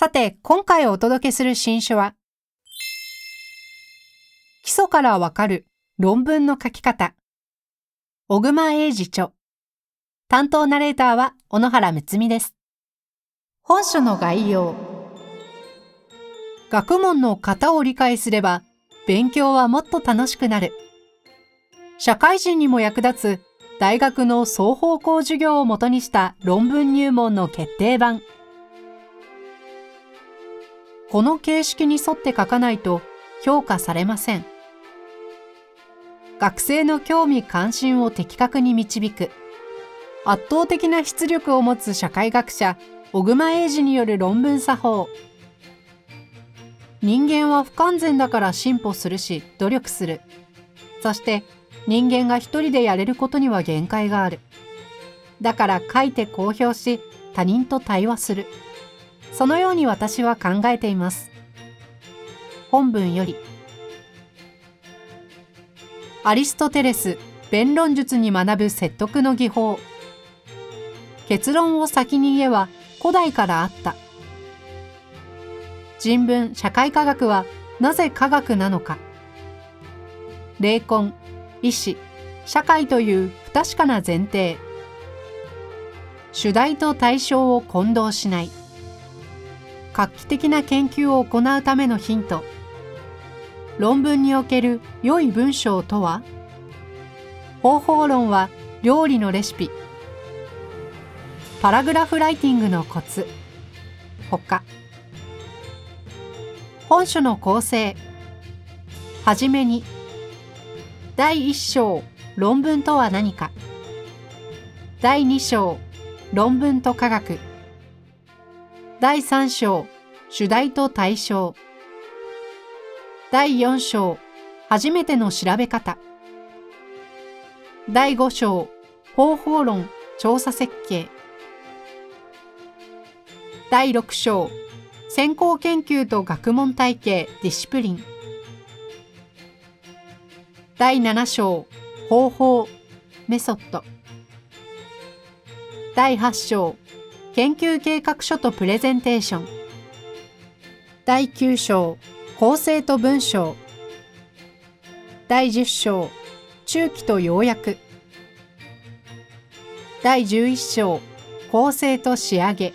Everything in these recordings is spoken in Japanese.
さて今回お届けする新書は基礎からわかる論文の書き方。小熊英二著。担当ナレーターは小野原睦美です。本書の概要。学問の型を理解すれば勉強はもっと楽しくなる。社会人にも役立つ大学の双方向授業をもとにした論文入門の決定版。この形式に沿って書かないと評価されません。学生の興味関心を的確に導く。圧倒的な出力を持つ社会学者、小熊英二による論文作法。人間は不完全だから進歩するし、努力する。そして人間が一人でやれることには限界がある。だから書いて公表し他人と対話する。そのように私は考えています。本文よりアリストテレス弁論術に学ぶ説得の技法結論を先に言えば古代からあった人文社会科学はなぜ科学なのか霊魂意志、社会という不確かな前提。主題と対象を混同しない。画期的な研究を行うためのヒント。論文における良い文章とは？方法論は料理のレシピ。パラグラフライティングのコツ。他。本書の構成。はじめに第1章論文とは何か第2章論文と科学第3章主題と対象。第4章初めての調べ方。第5章方法論調査設計。第6章先行研究と学問体系ディシプリン。第7章方法メソッド。第8章研究計画書とプレゼンテーション。第9章構成と文章。第10章中期と要約。第11章構成と仕上げ。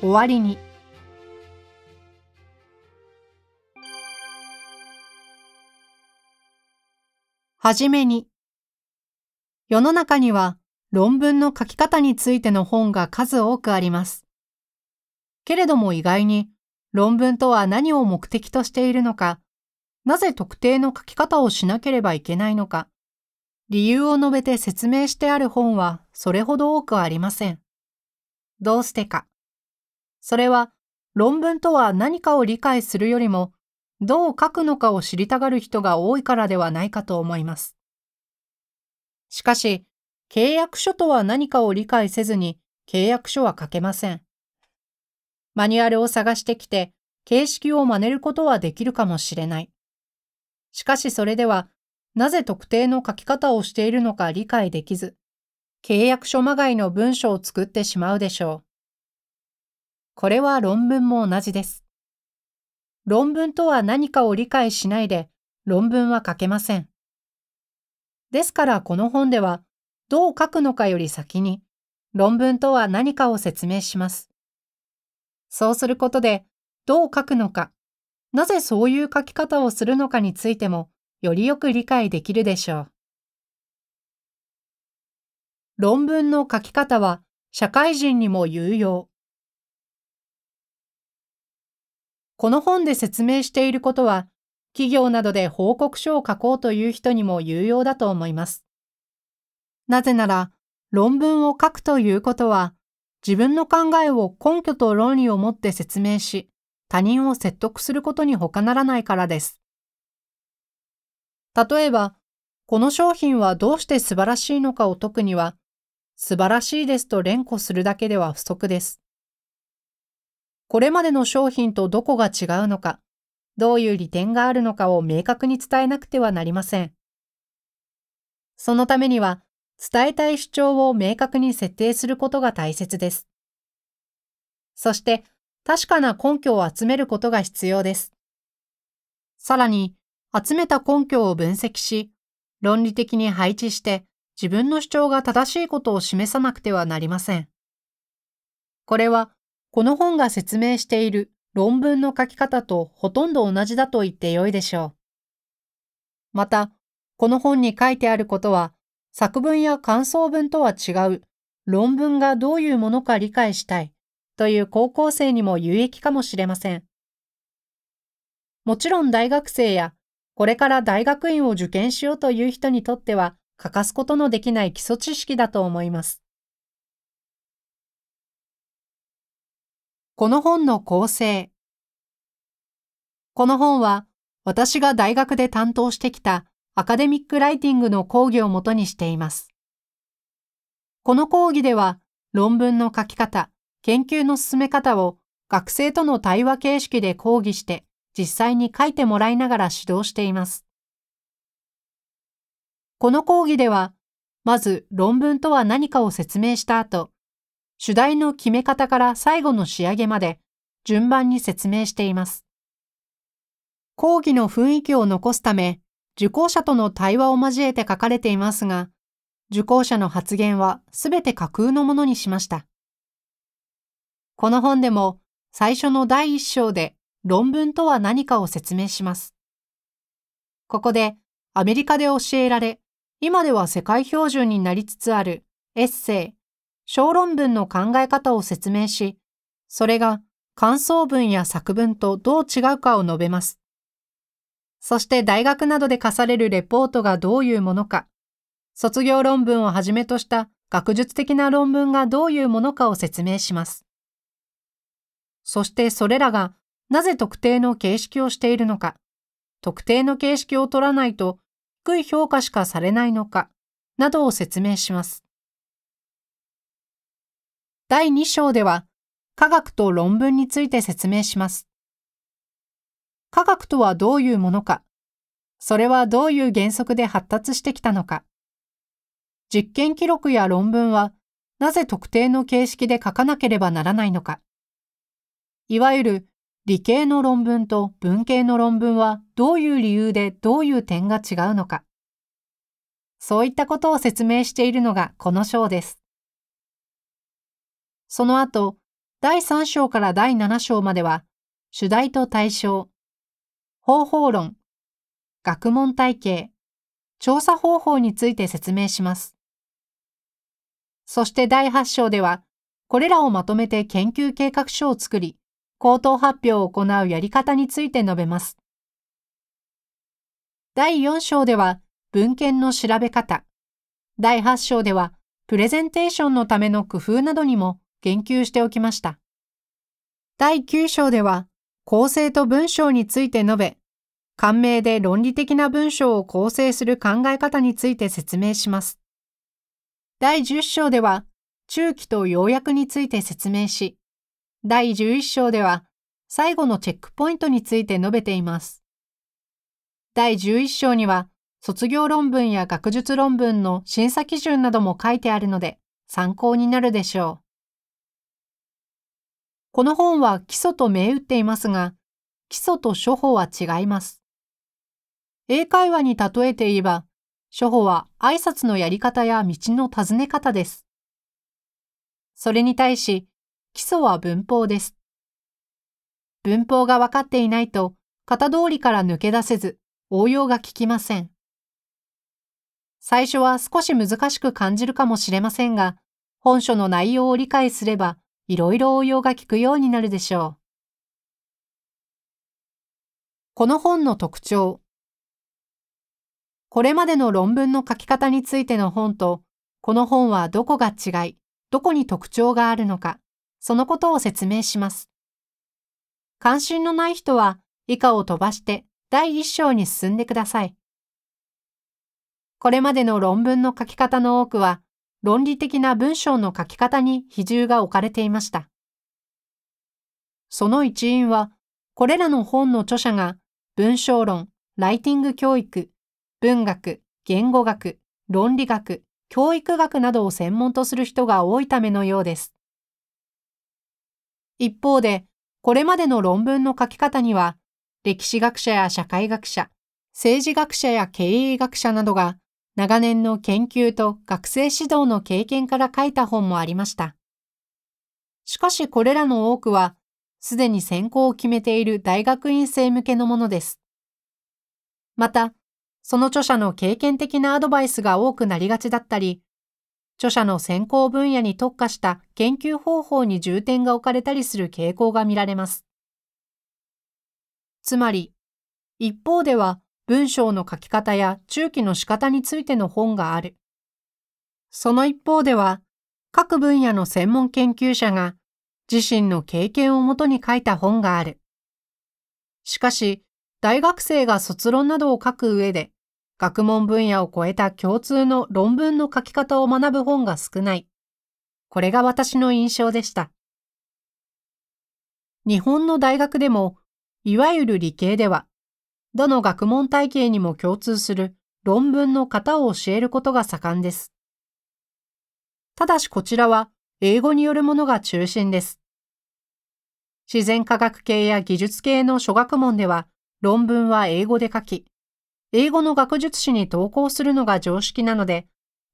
終わりに。はじめに、世の中には論文の書き方についての本が数多くあります。けれども意外に論文とは何を目的としているのか、なぜ特定の書き方をしなければいけないのか、理由を述べて説明してある本はそれほど多くありません。どうしてか。それは論文とは何かを理解するよりもどう書くのかを知りたがる人が多いからではないかと思います。しかし、契約書とは何かを理解せずに契約書は書けません。マニュアルを探してきて、形式を真似ることはできるかもしれない。しかしそれでは、なぜ特定の書き方をしているのか理解できず、契約書まがいの文章を作ってしまうでしょう。これは論文も同じです。論文とは何かを理解しないで論文は書けません。ですからこの本ではどう書くのかより先に論文とは何かを説明します。そうすることでどう書くのか、なぜそういう書き方をするのかについてもよりよく理解できるでしょう。論文の書き方は社会人にも有用。この本で説明していることは、企業などで報告書を書こうという人にも有用だと思います。なぜなら、論文を書くということは、自分の考えを根拠と論理をもって説明し、他人を説得することに他ならないからです。例えば、この商品はどうして素晴らしいのかを解くには、素晴らしいですと連呼するだけでは不足です。これまでの商品とどこが違うのか、どういう利点があるのかを明確に伝えなくてはなりません。そのためには、伝えたい主張を明確に設定することが大切です。そして、確かな根拠を集めることが必要です。さらに、集めた根拠を分析し、論理的に配置して自分の主張が正しいことを示さなくてはなりません。これは、この本が説明している論文の書き方とほとんど同じだと言ってよいでしょう。また、この本に書いてあることは、作文や感想文とは違う論文がどういうものか理解したいという高校生にも有益かもしれません。もちろん大学生やこれから大学院を受験しようという人にとっては欠かすことのできない基礎知識だと思います。この本の構成この本は私が大学で担当してきたアカデミックライティングの講義をもとにしています。この講義では論文の書き方、研究の進め方を学生との対話形式で講義して実際に書いてもらいながら指導しています。この講義では、まず論文とは何かを説明した後、主題の決め方から最後の仕上げまで順番に説明しています。講義の雰囲気を残すため、受講者との対話を交えて書かれていますが、受講者の発言はすべて架空のものにしました。この本でも最初の第一章で論文とは何かを説明します。ここでアメリカで教えられ、今では世界標準になりつつあるエッセイ、小論文の考え方を説明し、それが感想文や作文とどう違うかを述べます。そして大学などで課されるレポートがどういうものか、卒業論文をはじめとした学術的な論文がどういうものかを説明します。そしてそれらがなぜ特定の形式をしているのか、特定の形式を取らないと低い評価しかされないのか、などを説明します。第2章では、科学と論文について説明します。科学とはどういうものか、それはどういう原則で発達してきたのか、実験記録や論文はなぜ特定の形式で書かなければならないのか、いわゆる理系の論文と文系の論文はどういう理由でどういう点が違うのか、そういったことを説明しているのがこの章です。その後、第3章から第7章までは、主題と対象、方法論、学問体系、調査方法について説明します。そして第8章では、これらをまとめて研究計画書を作り、口頭発表を行うやり方について述べます。第4章では、文献の調べ方。第8章では、プレゼンテーションのための工夫などにも言及しておきました。第9章では、構成と文章について述べ、感銘で論理的な文章を構成する考え方について説明します。第10章では、中期と要約について説明し、第11章では、最後のチェックポイントについて述べています。第11章には、卒業論文や学術論文の審査基準なども書いてあるので、参考になるでしょう。この本は基礎と銘打っていますが、基礎と処方は違います。英会話に例えて言えば、処方は挨拶のやり方や道の尋ね方です。それに対し、基礎は文法です。文法が分かっていないと、型通りから抜け出せず、応用が効きません。最初は少し難しく感じるかもしれませんが、本書の内容を理解すれば、いろいろ応用が効くようになるでしょう。この本の特徴。これまでの論文の書き方についての本と、この本はどこが違い、どこに特徴があるのか、そのことを説明します。関心のない人は以下を飛ばして第一章に進んでください。これまでの論文の書き方の多くは、論理的な文章の書き方に比重が置かれていました。その一因は、これらの本の著者が文章論、ライティング教育、文学、言語学、論理学、教育学などを専門とする人が多いためのようです。一方で、これまでの論文の書き方には、歴史学者や社会学者、政治学者や経営学者などが長年の研究と学生指導の経験から書いた本もありました。しかしこれらの多くは、すでに専攻を決めている大学院生向けのものです。また、その著者の経験的なアドバイスが多くなりがちだったり、著者の専攻分野に特化した研究方法に重点が置かれたりする傾向が見られます。つまり、一方では文章の書き方や中期の仕方についての本がある。その一方では、各分野の専門研究者が自身の経験をもとに書いた本がある。しかし、大学生が卒論などを書く上で、学問分野を超えた共通の論文の書き方を学ぶ本が少ない。これが私の印象でした。日本の大学でも、いわゆる理系では、どの学問体系にも共通する論文の型を教えることが盛んです。ただしこちらは英語によるものが中心です。自然科学系や技術系の諸学問では論文は英語で書き、英語の学術誌に投稿するのが常識なので、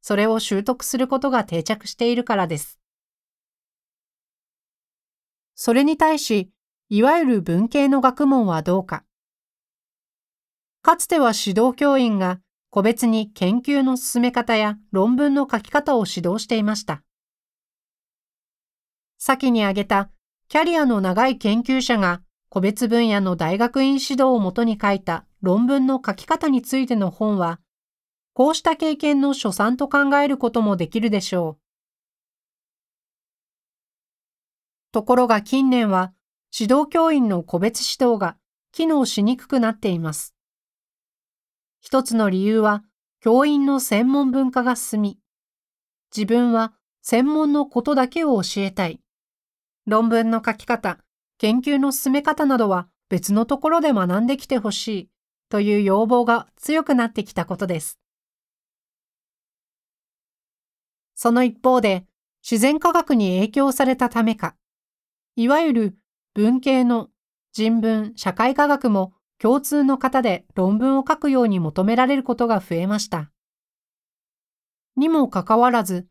それを習得することが定着しているからです。それに対し、いわゆる文系の学問はどうか。かつては指導教員が個別に研究の進め方や論文の書き方を指導していました。先に挙げたキャリアの長い研究者が個別分野の大学院指導をもとに書いた論文の書き方についての本は、こうした経験の所産と考えることもできるでしょう。ところが近年は、指導教員の個別指導が機能しにくくなっています。一つの理由は、教員の専門文化が進み、自分は専門のことだけを教えたい。論文の書き方、研究の進め方などは別のところで学んできてほしいという要望が強くなってきたことです。その一方で、自然科学に影響されたためか、いわゆる文系の人文、社会科学も共通の型で論文を書くように求められることが増えました。にもかかわらず、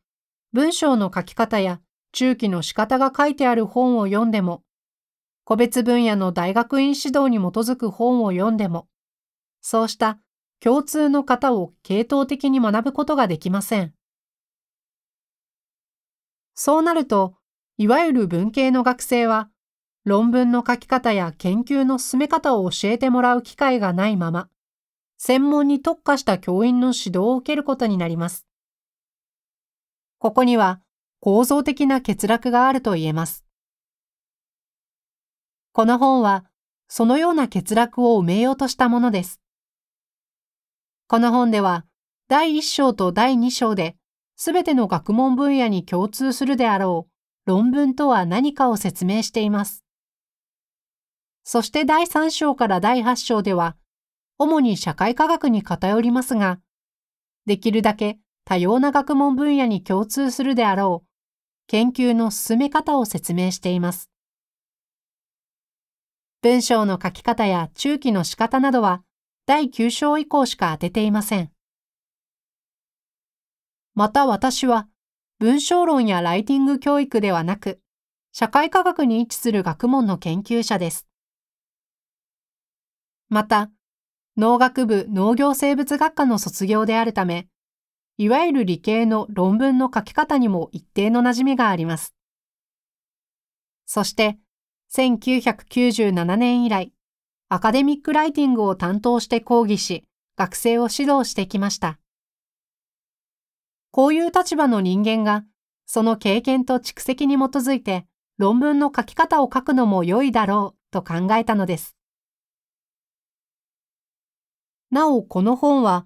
文章の書き方や中期の仕方が書いてある本を読んでも、個別分野の大学院指導に基づく本を読んでも、そうした共通の型を系統的に学ぶことができません。そうなると、いわゆる文系の学生は、論文の書き方や研究の進め方を教えてもらう機会がないまま、専門に特化した教員の指導を受けることになります。ここには構造的な欠落があると言えます。この本は、そのような欠落を埋めようとしたものです。この本では、第1章と第2章で、すべての学問分野に共通するであろう論文とは何かを説明しています。そして第3章から第8章では、主に社会科学に偏りますが、できるだけ多様な学問分野に共通するであろう研究の進め方を説明しています。文章の書き方や中期の仕方などは第9章以降しか当てていません。また私は文章論やライティング教育ではなく社会科学に位置する学問の研究者です。また農学部農業生物学科の卒業であるためいわゆる理系の論文の書き方にも一定の馴染みがあります。そして1997年以来、アカデミックライティングを担当して講義し、学生を指導してきました。こういう立場の人間がその経験と蓄積に基づいて論文の書き方を書くのも良いだろうと考えたのです。なお、この本は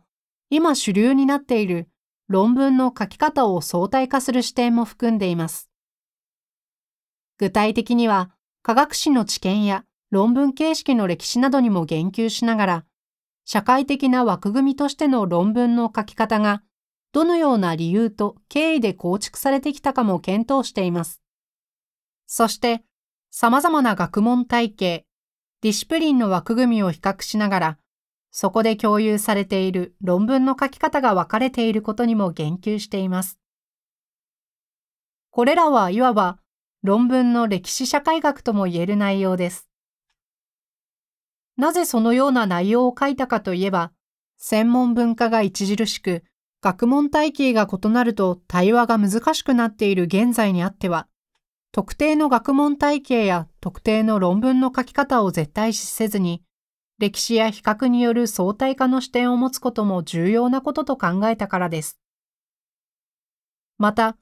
今主流になっている論文の書き方を相対化する視点も含んでいます。具体的には科学史の知見や論文形式の歴史などにも言及しながら、社会的な枠組みとしての論文の書き方がどのような理由と経緯で構築されてきたかも検討しています。そして、様々な学問体系、ディシプリンの枠組みを比較しながら、そこで共有されている論文の書き方が分かれていることにも言及しています。これらはいわば論文の歴史社会学とも言える内容です。なぜそのような内容を書いたかといえば、専門文化が著しく、学問体系が異なると対話が難しくなっている現在にあっては、特定の学問体系や特定の論文の書き方を絶対視せずに、歴史や比較による相対化の視点を持つことも重要なことと考えたからです。また、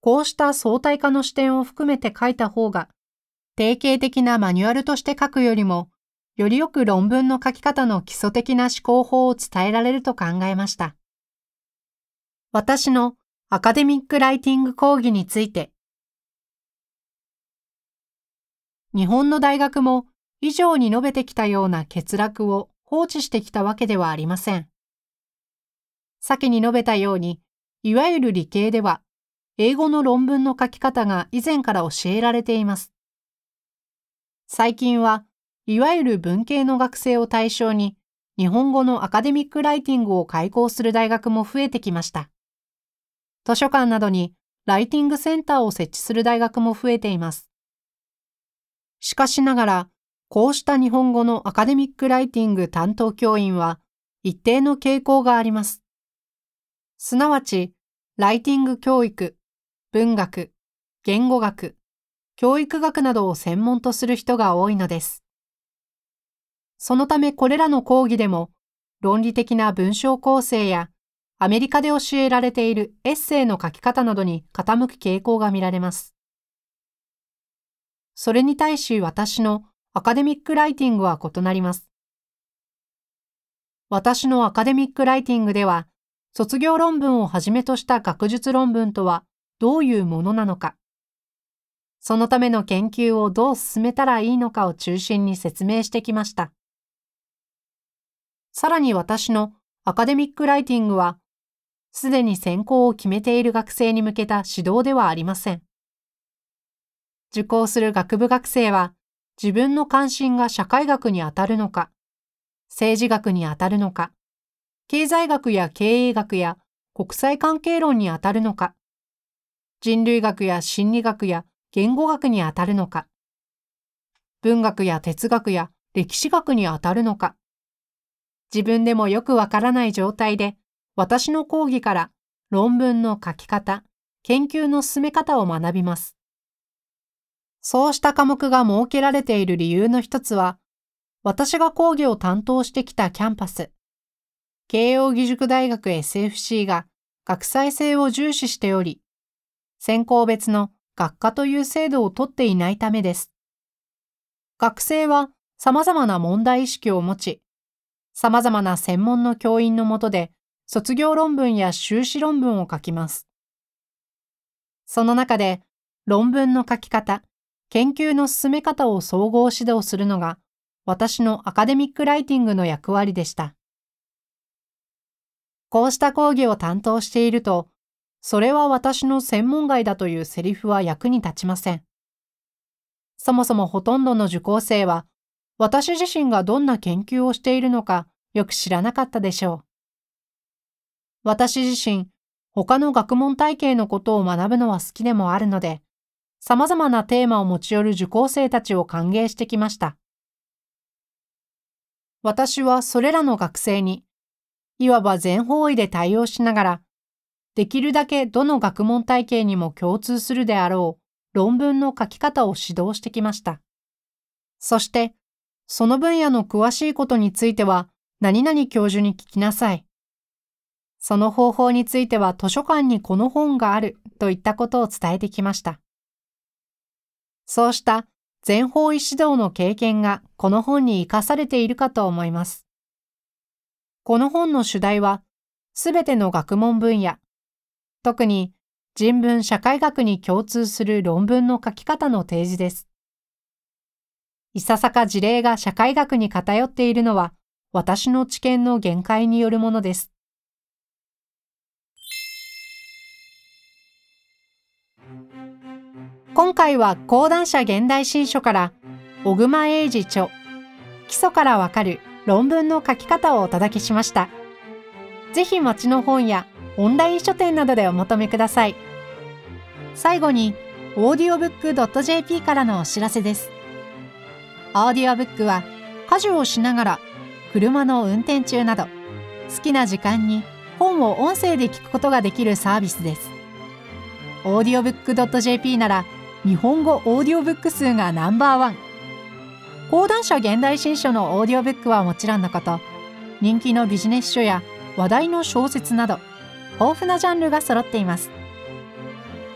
こうした相対化の視点を含めて書いた方が、定型的なマニュアルとして書くよりも、よりよく論文の書き方の基礎的な思考法を伝えられると考えました。私のアカデミックライティング講義について、日本の大学も以上に述べてきたような欠落を放置してきたわけではありません。先に述べたように、いわゆる理系では英語の論文の書き方が以前から教えられています。最近はいわゆる文系の学生を対象に日本語のアカデミックライティングを開講する大学も増えてきました。図書館などにライティングセンターを設置する大学も増えています。しかしながら、こうした日本語のアカデミックライティング担当教員は一定の傾向があります。すなわち、ライティング教育文学、言語学、教育学などを専門とする人が多いのです。そのためこれらの講義でも論理的な文章構成やアメリカで教えられているエッセイの書き方などに傾く傾向が見られます。それに対し私のアカデミックライティングは異なります。私のアカデミックライティングでは、卒業論文をはじめとした学術論文とはどういうものなのか、そのための研究をどう進めたらいいのかを中心に説明してきました。さらに私のアカデミックライティングは、すでに専攻を決めている学生に向けた指導ではありません。受講する学部学生は、自分の関心が社会学にあたるのか、政治学にあたるのか、経済学や経営学や国際関係論にあたるのか、人類学や心理学や言語学にあたるのか、文学や哲学や歴史学にあたるのか、自分でもよくわからない状態で私の講義から論文の書き方、研究の進め方を学びます。そうした科目が設けられている理由の一つは、私が講義を担当してきたキャンパス、慶應義塾大学 SFC が学際性を重視しており、専攻別の学科という制度をとっていないためです。学生は様々な問題意識を持ち、様々な専門の教員のもとで卒業論文や修士論文を書きます。その中で論文の書き方、研究の進め方を総合指導するのが私のアカデミックライティングの役割でした。こうした講義を担当していると、それは私の専門外だというセリフは役に立ちません。そもそもほとんどの受講生は、私自身がどんな研究をしているのかよく知らなかったでしょう。私自身、他の学問体系のことを学ぶのは好きでもあるので、様々なテーマを持ち寄る受講生たちを歓迎してきました。私はそれらの学生に、いわば全方位で対応しながら、できるだけどの学問体系にも共通するであろう論文の書き方を指導してきました。そして、その分野の詳しいことについては、何々教授に聞きなさい。その方法については図書館にこの本があるといったことを伝えてきました。そうした全方位指導の経験がこの本に生かされているかと思います。この本の主題は、すべての学問分野、特に人文社会学に共通する論文の書き方の提示です。いささか事例が社会学に偏っているのは、私の知見の限界によるものです。今回は講談社現代新書から小熊英二著基礎からわかる論文の書き方をお届けしました。ぜひ町の本やオンライン書店などでお求めください。最後に audiobook.jp からのお知らせです。オーディオブックは家事をしながら車の運転中など好きな時間に本を音声で聞くことができるサービスです。オーディオブック .jp なら日本語オーディオブック数がナンバーワン。講談社現代新書のオーディオブックはもちろんのこと。人気のビジネス書や話題の小説など豊富なジャンルが揃っています。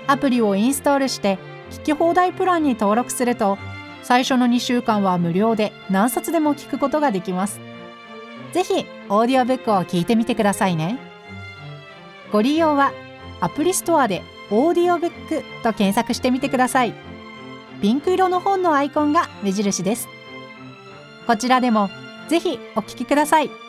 アプリをインストールして聞き放題プランに登録すると最初の2週間は無料で何冊でも聞くことができます。ぜひオーディオブックを聞いてみてくださいね。ご利用はアプリストアでオーディオブックと検索してみてください。ピンク色の本のアイコンが目印です。こちらでもぜひお聞きください。